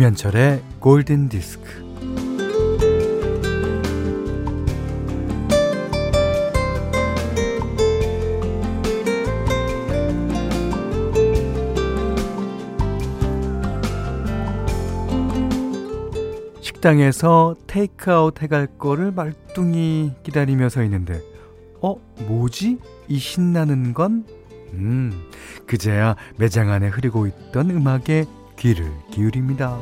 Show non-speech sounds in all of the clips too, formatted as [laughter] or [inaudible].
김현철의 골든 디스크. 식당에서 테이크아웃 해갈 거를 말뚱히 기다리며 서 있는데, 어, 뭐지? 이 신나는 건? 음, 그제야 매장 안에 흐르고 있던 음악에 귀를 기울입니다.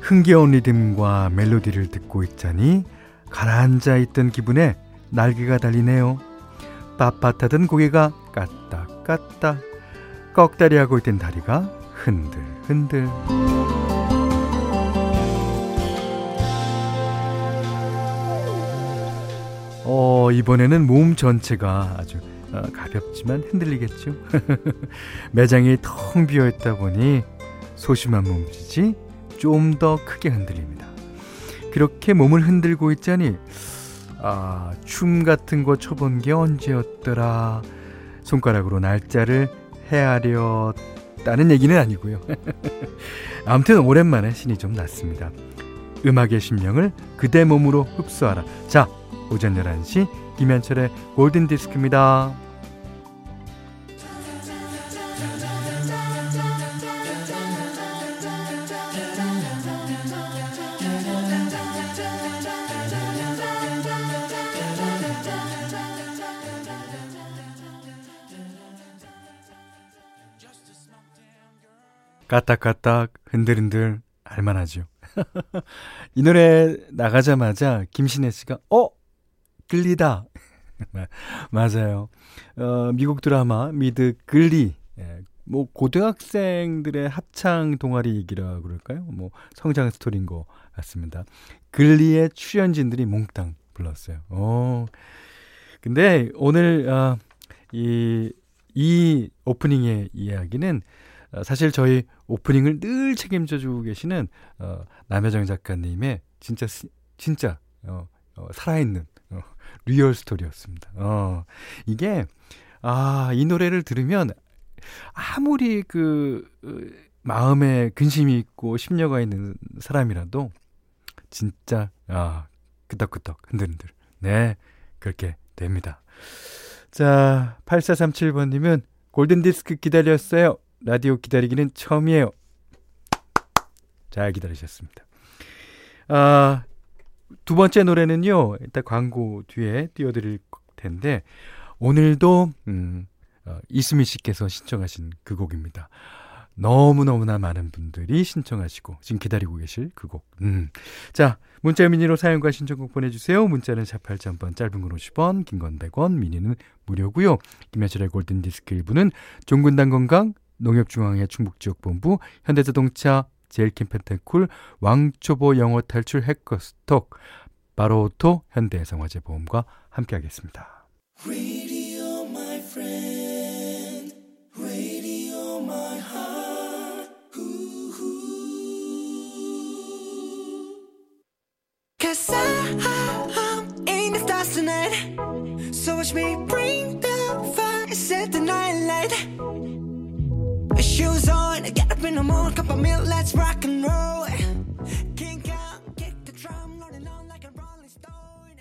흥겨운 리듬과 멜로디를 듣고 있자니 가라앉아 있던 기분에 날개가 달리네요. 빳빳하던 고개가 까딱까딱 꺽다리하고 있던 다리가 흔들흔들 어, 이번에는 몸 전체가 아주 어, 가볍지만 흔들리겠죠. [laughs] 매장이 텅 비어 있다 보니 소심한 몸짓이 좀 더 크게 흔들립니다. 그렇게 몸을 흔들고 있자니 아, 춤 같은 거 춰본 게 언제였더라. 손가락으로 날짜를 헤아렸다는 얘기는 아니고요. [laughs] 아무튼 오랜만에 신이 좀 났습니다. 음악의 심령을 그대 몸으로 흡수하라. 자, 오전 11시 김현철의 골든 디스크입니다. 까딱까딱 흔들흔들 알만하죠. [laughs] 이 노래 나가자마자 김신혜 씨가 어 Glee다. [laughs] 맞아요. 어, 미국 드라마 미드 Glee. 예, 뭐 고등학생들의 합창 동아리 얘기라 그럴까요? 뭐 성장 스토리인 것 같습니다. Glee의 출연진들이 몽땅 불렀어요. 어. 근데 오늘 어, 이, 이 오프닝의 이야기는 어, 사실 저희 오프닝을 늘 책임져 주고 계시는 어, 남여정 작가님의 진짜 진짜 어, 어, 살아있는 어, real story였습니다. 어, 이게 아, 이 노래를 들으면 아무리 그 어, 마음에 근심이 있고 심려가 있는 사람이라도 진짜 아, 끄덕끄덕 흔들흔들. 네. 그렇게 됩니다. 자, 8437번님은 골든디스크 기다렸어요. 라디오 기다리기는 처음이에요. 잘 기다리셨습니다. 아, 두 번째 노래는요, 일단 광고 뒤에 띄워드릴 텐데, 오늘도, 음, 어, 이수미 씨께서 신청하신 그 곡입니다. 너무너무나 많은 분들이 신청하시고 지금 기다리고 계실 그 곡. 음. 자, 문자 미니로 사연과 신청곡 보내주세요. 문자는 샵 8000번, 짧은 건 50원, 긴 건 100원, 미니는 무료고요. 김현철의 골든디스크 일부는 종근당 건강, 농협중앙회 충북지역본부, 현대자동차, 제일킴 펜테쿨, 왕초보 영어 탈출 해커스톡, 바로오토, 현대해상화재 보험과 함께하겠습니다. Cause I, I'm in the stars tonight So watch me bring the up in the morning Cup of milk, let's rock and roll Kink out, kick the drum Rolling on like a rolling stone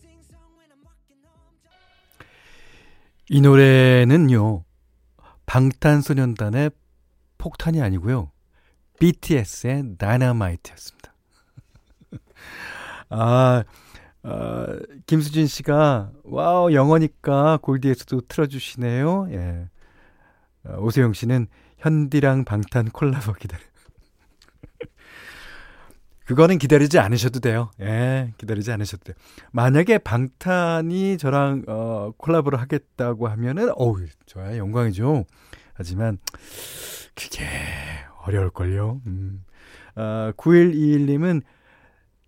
Sing song when I'm walking home 이 노래는요 방탄소년단의 폭탄이 아니고요 BTS의 다이너마이트였습니다 아, 아, 김수진 씨가, 와우, 영어니까 골디에서도 틀어주시네요. 예. 아, 오세영 씨는 현디랑 방탄 콜라보 기다려. [laughs] 그거는 기다리지 않으셔도 돼요. 예, 기다리지 않으셔도 돼요. 만약에 방탄이 저랑, 어, 콜라보를 하겠다고 하면은, 어우, 저야 영광이죠. 하지만, 그게 어려울 걸요. 음. 아, 9121님은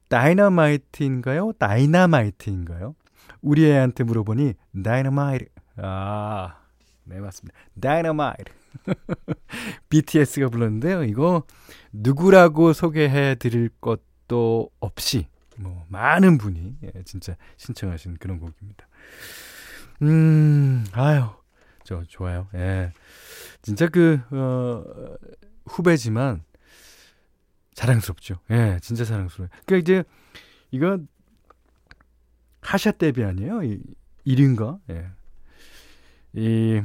다이너마이트인가요? 다이나마이트인가요? 우리 애한테 물어보니 다이너마이트. 아, 네 맞습니다. 다이너마이트. [laughs] BTS가 불렀는데요. 이거 누구라고 소개해 드릴 것도 없이 뭐 많은 분이 예, 진짜 신청하신 그런 곡입니다. 음, 아유. 저 좋아요. 예. 진짜 그, 어, 후배지만 자랑스럽죠. 예, 진짜 자랑스러워요. 그니까 이제, 이거, 하샷 데뷔 아니에요? 이, 1위인가? 예. 이,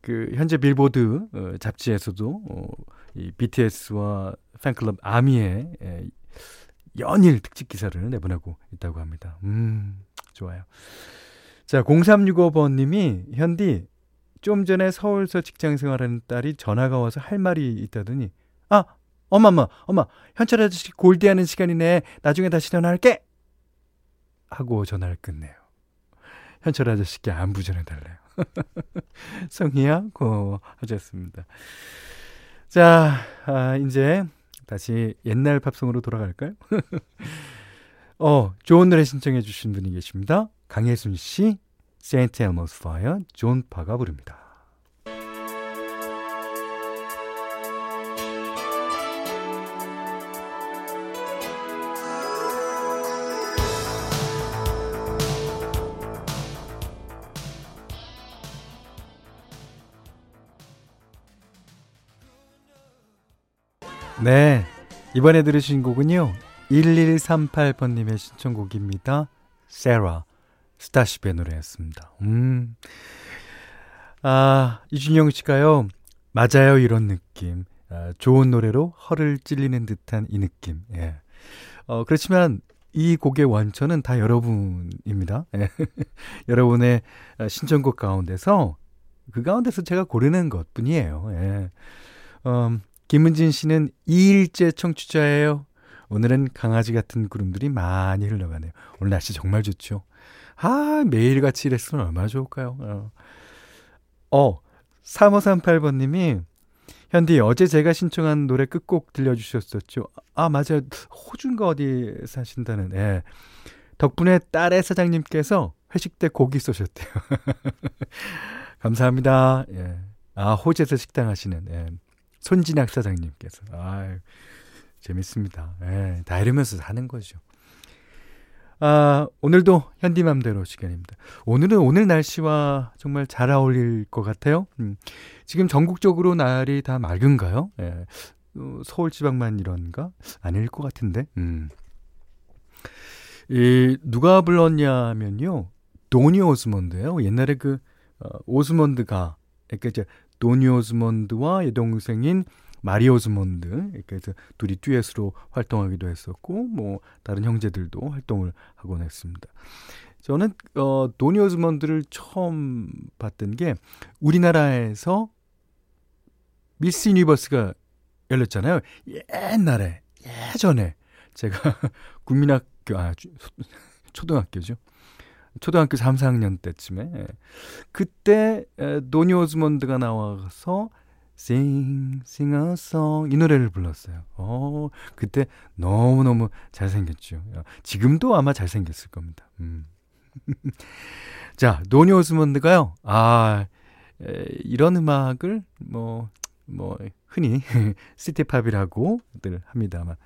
그, 현재 빌보드 어, 잡지에서도, 어, 이 BTS와 팬클럽 아미의 예, 연일 특집 기사를 내보내고 있다고 합니다. 음, 좋아요. 자, 0365번님이, 현디, 좀 전에 서울서 직장 생활하는 딸이 전화가 와서 할 말이 있다더니, 아, 엄마, 엄마, 엄마, 현철 아저씨 골디하는 시간이네. 나중에 다시 전화할게! 하고 전화를 끝내요. 현철 아저씨께 안부 전해달래요. [laughs] 성희야, 고마워. 하셨습니다. 자, 아, 이제 다시 옛날 팝송으로 돌아갈까요? [laughs] 어, 좋은 노래 신청해 주신 분이 계십니다. 강혜순 씨, Saint Elmo's Fire, 존 파가 부릅니다. 네. 이번에 들으신 곡은요. 1138번님의 신청곡입니다. 세라, 스타쉽의 노래였습니다. 음. 아, 이준영 씨가요. 맞아요, 이런 느낌. 아, 좋은 노래로 허를 찔리는 듯한 이 느낌. 예. 어, 그렇지만 이 곡의 원천은 다 여러분입니다. 예. [laughs] 여러분의 신청곡 가운데서 그 가운데서 제가 고르는 것 뿐이에요. 예. 음, 김은진 씨는 2일째 청취자예요. 오늘은 강아지 같은 구름들이 많이 흘러가네요. 오늘 날씨 정말 좋죠. 아, 매일같이 이랬으면 얼마나 좋을까요? 어, 어 3538번님이 현디 어제 제가 신청한 노래 끝곡 들려주셨었죠. 아 맞아요. 호주인가 어디 사신다는. 예. 덕분에 딸의 사장님께서 회식 때 고기 쏘셨대요. [laughs] 감사합니다. 예. 아 호주에서 식당 하시는. 예. 손진학 사장님께서. 아 재밌습니다. 예, 다 이러면서 사는 거죠. 아, 오늘도 현디맘대로 시간입니다. 오늘은 오늘 날씨와 정말 잘 어울릴 것 같아요. 음, 지금 전국적으로 날이 다 맑은가요? 예, 어, 서울 지방만 이런가? 아닐 것 같은데. 음. 이, 누가 불렀냐면요. 도니 오스몬드예요. 옛날에 그, 어, 오스몬드가, 그러니까 이제 도니 오스몬드와 여동생인 마리 오스몬드 이렇게 해서 둘이 듀엣으로 활동하기도 했었고 뭐 다른 형제들도 활동을 하곤 했습니다. 저는 어 도니 오스몬드를 처음 봤던 게 우리나라에서 미스 유니버스가 열렸잖아요. 옛날에 예전에 제가 [laughs] 국민학교 아 초등학교죠. 초등학교 3, 4학년 때쯤에 예. 그때 노니 오즈몬드가 나와서 Sing, sing a song 이 노래를 불렀어요. 어, 그때 너무 너무 잘생겼죠. 지금도 아마 잘생겼을 겁니다. 음. [laughs] 자, 노니 오즈몬드가요. 아, 에, 이런 음악을 뭐, 뭐, 흔히 [laughs] 시티팝이라고들 합니다만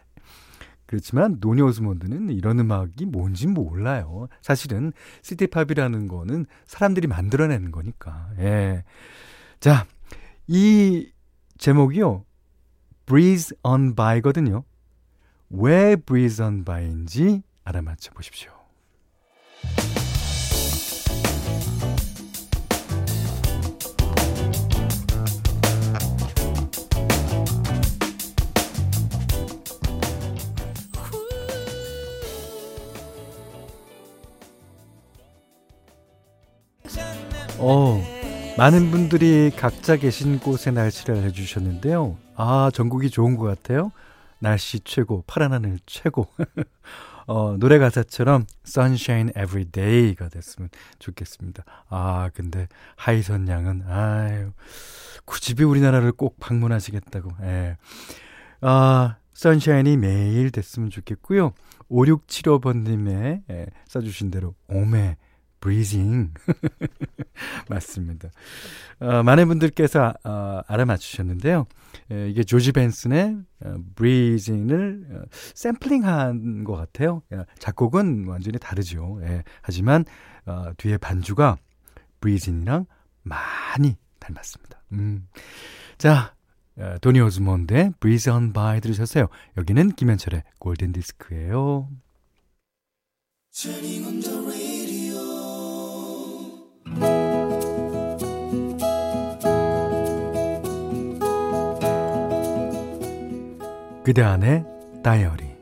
그렇지만 노니 오스몬드는 이런 음악이 뭔지 몰라요. 사실은 시티팝이라는 거는 사람들이 만들어내는 거니까. 예. 자, 이 제목이요. Breeze on By거든요. 왜 Breeze on By인지 알아맞혀 보십시오. 많은 분들이 각자 계신 곳의 날씨를 알려주셨는데요. 아, 전국이 좋은 것 같아요. 날씨 최고, 파란 하늘 최고. [laughs] 어, 노래 가사처럼 Sunshine Every Day가 됐으면 좋겠습니다. 아, 근데 하이선 양은, 아유, 굳이 우리나라를 꼭 방문하시겠다고, 예. 아, 선샤인이 매일 됐으면 좋겠고요. 5675번님의 예, 써주신 대로 오메 브리징. [laughs] 맞습니다. 어, 많은 분들께서 어, 알아맞히셨는데요. 에, 이게 조지 벤슨의 어, 브리징을 어, 샘플링한 것 같아요. 예, 작곡은 완전히 다르죠. 예, 하지만 어, 뒤에 반주가 브리징이랑 많이 닮았습니다. 음. 자, 어, 도니 오즈몬드의 Breeze on By 들으셨어요. 여기는 김현철의 골든 디스크예요. 그대 안의 다이어리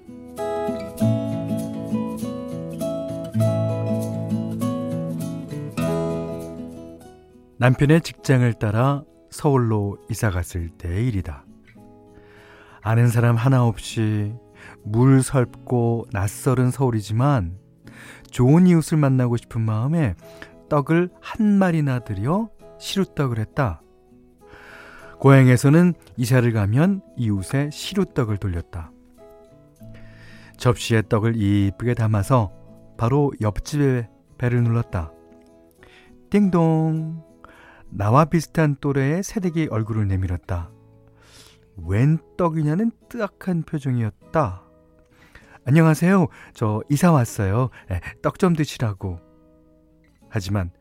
남편의 직장을 따라 서울로 이사 갔을 때의 일이다. 아는 사람 하나 없이 물설고 낯설은 서울이지만 좋은 이웃을 만나고 싶은 마음에 떡을 한 마리나 들여 시루떡을 했다. 고향에서는 이사를 가면 이웃에 시루떡을 돌렸다. 접시에 떡을 이쁘게 담아서 바로 옆집에 배를 눌렀다. 띵동. 나와 비슷한 또래의 새댁이 얼굴을 내밀었다. 웬 떡이냐는 뜨악한 표정이었다. 안녕하세요. 저 이사 왔어요. 떡 좀 드시라고. 하지만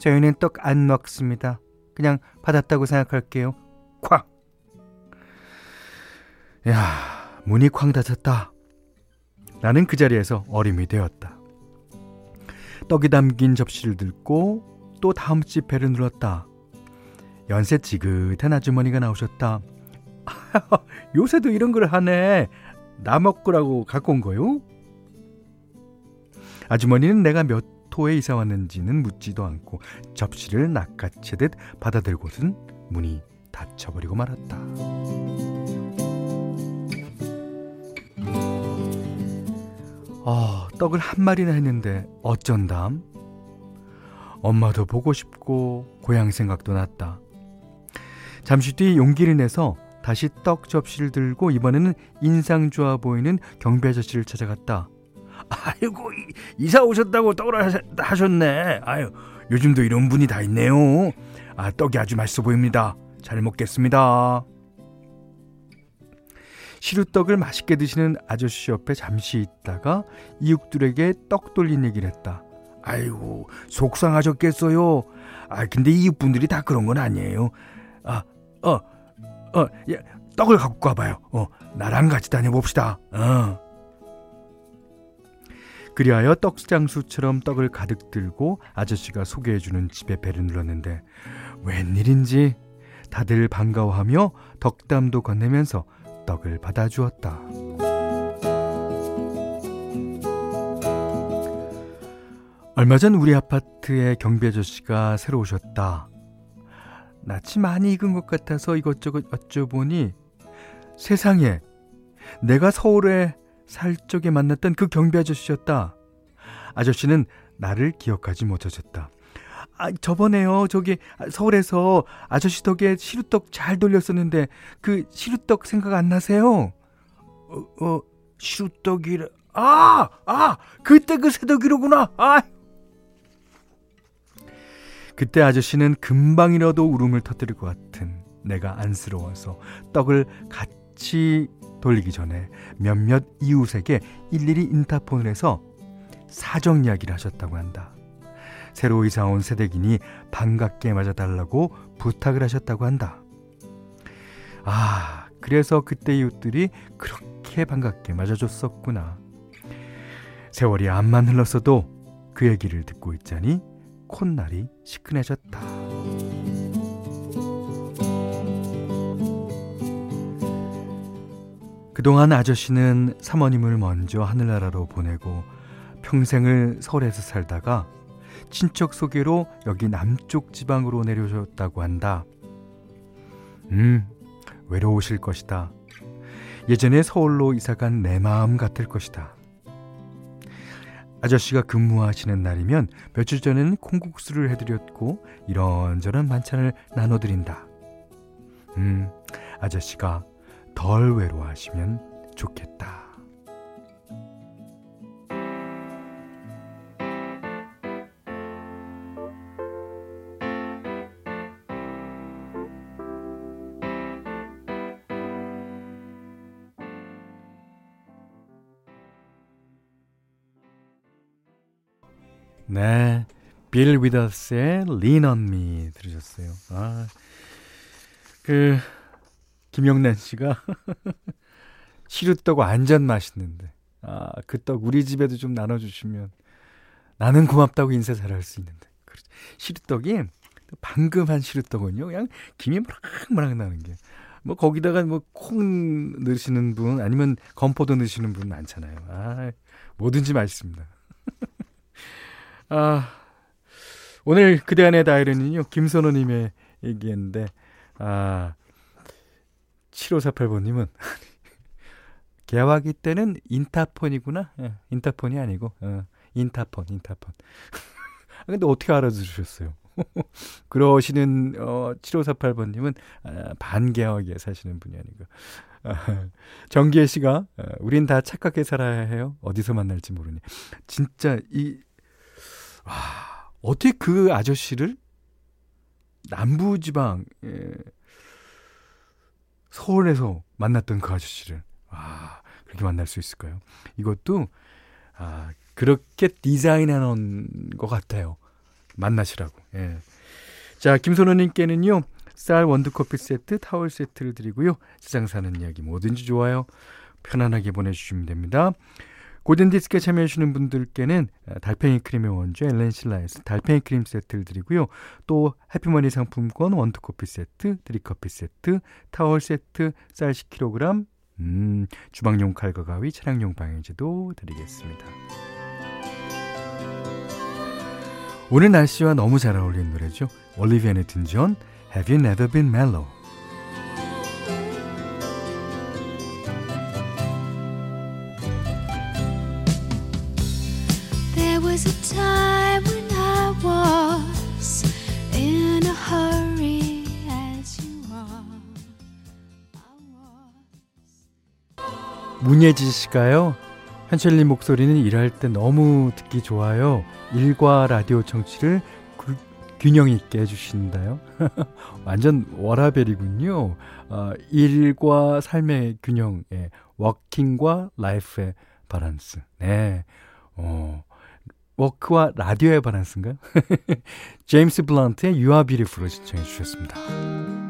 저희는 떡 안 먹습니다. 그냥 받았다고 생각할게요. 쾅! 야, 문이 쾅 닫혔다. 나는 그 자리에서 어림이 되었다. 떡이 담긴 접시를 들고 또 다음 집 배를 눌렀다. 연세 지긋한 아주머니가 나오셨다. [laughs] 요새도 이런 걸 하네. 나 먹으라고 갖고 온 거요? 아주머니는 내가 몇 호에 이사 왔는지는 묻지도 않고 접시를 낚아채듯 받아들고는 문이 닫혀버리고 말았다. 아, 떡을 한 마리나 했는데 어쩐담? 엄마도 보고 싶고 고향 생각도 났다. 잠시 뒤 용기를 내서 다시 떡 접시를 들고 이번에는 인상 좋아 보이는 경비 아저씨를 찾아갔다. 아이고 이사 오셨다고 떡을 하셨네. 아유 요즘도 이런 분이 다 있네요. 아 떡이 아주 맛있어 보입니다. 잘 먹겠습니다. 시루떡을 맛있게 드시는 아저씨 옆에 잠시 있다가 이웃들에게 떡 돌린 얘기를 했다. 아이고 속상하셨겠어요. 아 근데 이웃분들이 다 그런 건 아니에요. 아 어, 어, 야, 떡을 갖고 가봐요. 어, 나랑 같이 다녀봅시다. 어. 그리하여 떡장수처럼 떡을 가득 들고 아저씨가 소개해주는 집에 배를 눌렀는데 웬일인지 다들 반가워하며 덕담도 건네면서 떡을 받아주었다. 얼마 전 우리 아파트에 경비 아저씨가 새로 오셨다. 낯이 많이 익은 것 같아서 이것저것 여쭤보니 세상에 내가 서울에 살 적에 만났던 그 경비 아저씨였다. 아저씨는 나를 기억하지 못하셨다. 아, 저번에요. 저기 서울에서 아저씨 덕에 시루떡 잘 돌렸었는데 그 시루떡 생각 안 나세요? 어, 어 시루떡이라. 아, 아, 그때 그 새덕이로구나. 아, 그때 아저씨는 금방이라도 울음을 터뜨릴 것 같은 내가 안쓰러워서 떡을 같이 돌리기 전에 몇몇 이웃에게 일일이 인타폰을 해서 사정 이야기를 하셨다고 한다. 새로 이사 온 세대기니 반갑게 맞아달라고 부탁을 하셨다고 한다. 아, 그래서 그때 이웃들이 그렇게 반갑게 맞아줬었구나. 세월이 암만 흘렀어도 그 얘기를 듣고 있자니 콧날이 시큰해졌다. 그동안 아저씨는 사모님을 먼저 하늘나라로 보내고 평생을 서울에서 살다가 친척 소개로 여기 남쪽 지방으로 내려오셨다고 한다. 음, 외로우실 것이다. 예전에 서울로 이사간 내 마음 같을 것이다. 아저씨가 근무하시는 날이면 며칠 전에는 콩국수를 해드렸고 이런저런 반찬을 나눠드린다. 음, 아저씨가 덜 외로워하시면 좋겠다. 빌 위더스의 Lean on Me 들으셨어요. 아, 그, 김영란 씨가 [laughs] 시루떡 완전 맛있는데, 아, 그 떡 우리 집에도 좀 나눠주시면 나는 고맙다고 인사 잘할 수 있는데. 시루떡이 방금 한 시루떡은요, 그냥 김이 무락무락 나는 게. 뭐 거기다가 뭐 콩 넣으시는 분 아니면 건포도 넣으시는 분 많잖아요. 아, 뭐든지 맛있습니다. [laughs] 아, 오늘 그대 안의 다이어리는요, 김선호님의 얘기인데, 아, 7548번님은, [laughs] 개화기 때는 인타폰이구나. 예, 인타폰이 아니고, 어, 인타폰, 인타폰. [laughs] 아, 근데 어떻게 알아들으셨어요? [laughs] 그러시는, 어, 7548번님은, 아, 반개화기에 사시는 분이 아니고. 아, 정기혜 씨가, 어, 우린 다 착하게 살아야 해요. 어디서 만날지 모르니. 진짜, 이, 와, 어떻게 그 아저씨를 남부지방 예, 서울에서 만났던 그 아저씨를 아 그렇게 만날 수 있을까요? 이것도 아 그렇게 디자인해 놓은 것 같아요. 만나시라고. 예. 자 김선호님께는요 쌀 원두커피 세트, 타월 세트를 드리고요. 세상 사는 이야기 뭐든지 좋아요. 편안하게 보내주시면 됩니다. 고든디스크에 참여해주시는 분들께는 어, 달팽이 크림의 원조 엘렌실라에서 달팽이 크림 세트를 드리고요. 또 해피머니 상품권 원투커피 세트, 드립커피 세트, 타월 세트, 쌀 10kg, 음, 주방용 칼과 가위, 차량용 방향제도 드리겠습니다. 오늘 날씨와 너무 잘 어울리는 노래죠. 올리비아 네튼 존, Have You Never Been Mellow? 문예지 씨가요. 현철님 목소리는 일할 때 너무 듣기 좋아요. 일과 라디오 청취를 그, 균형 있게 해주신대요. [laughs] 완전 워라밸이군요. 어, 일과 삶의 균형, 예. working과 life의 balance. 네. 어, work와 라디오의 balance인가요? [laughs] 제임스 Are Beautiful을 신청해 주셨습니다.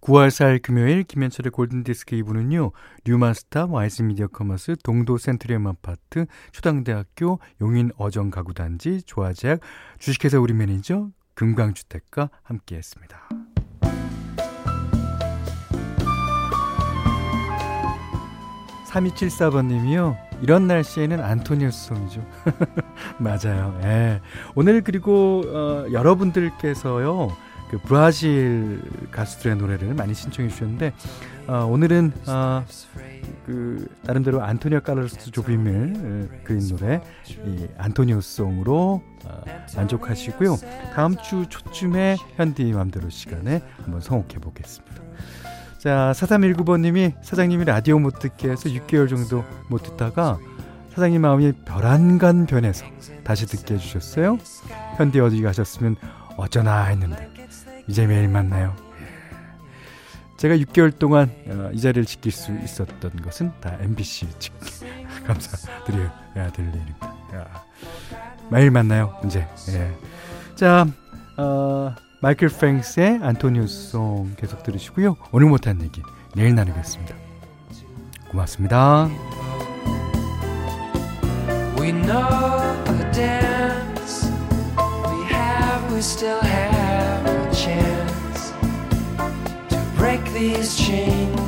(9월 4일) 금요일 김현철의 골든디스크 2부는요 뉴마스터 와이즈미디어 커머스 동도 센트리엄 아파트 초당대학교 용인 어정 가구단지 조아제약 주식회사 우리 매니저 금강주택과 함께했습니다. 3274번님이요. 이런 날씨에는 Antonio's Song이죠. [laughs] 맞아요. 예. 오늘 그리고 어, 여러분들께서요. 그 브라질 가수들의 노래를 많이 신청해 주셨는데 어, 오늘은 어, 그 나름대로 안토니오 카르로스 조빔을 그린 노래 이 안토니오 송으로 어, 만족하시고요. 다음 주 초쯤에 현디 맘대로 시간에 한번 성혹해 보겠습니다. 자, 4319번님이 사장님이 라디오 못 듣게 해서 6개월 정도 못 듣다가 사장님 마음이 별안간 변해서 다시 듣게 해주셨어요. 현디 어디 가셨으면 어쩌나 했는데 이제 매일 만나요. 제가 6개월 동안 어, 이 자리를 지킬 수 있었던 것은 다 MBC 측 [laughs] 감사드려야 될 일입니다. 야. 매일 만나요. 이제. 예. 자, 어, 마이클 팽스의 안토니우송 계속 들으시고요. 오늘 못한 얘기 내일 나누겠습니다. 고맙습니다. We know the dance we have, we still have these chains.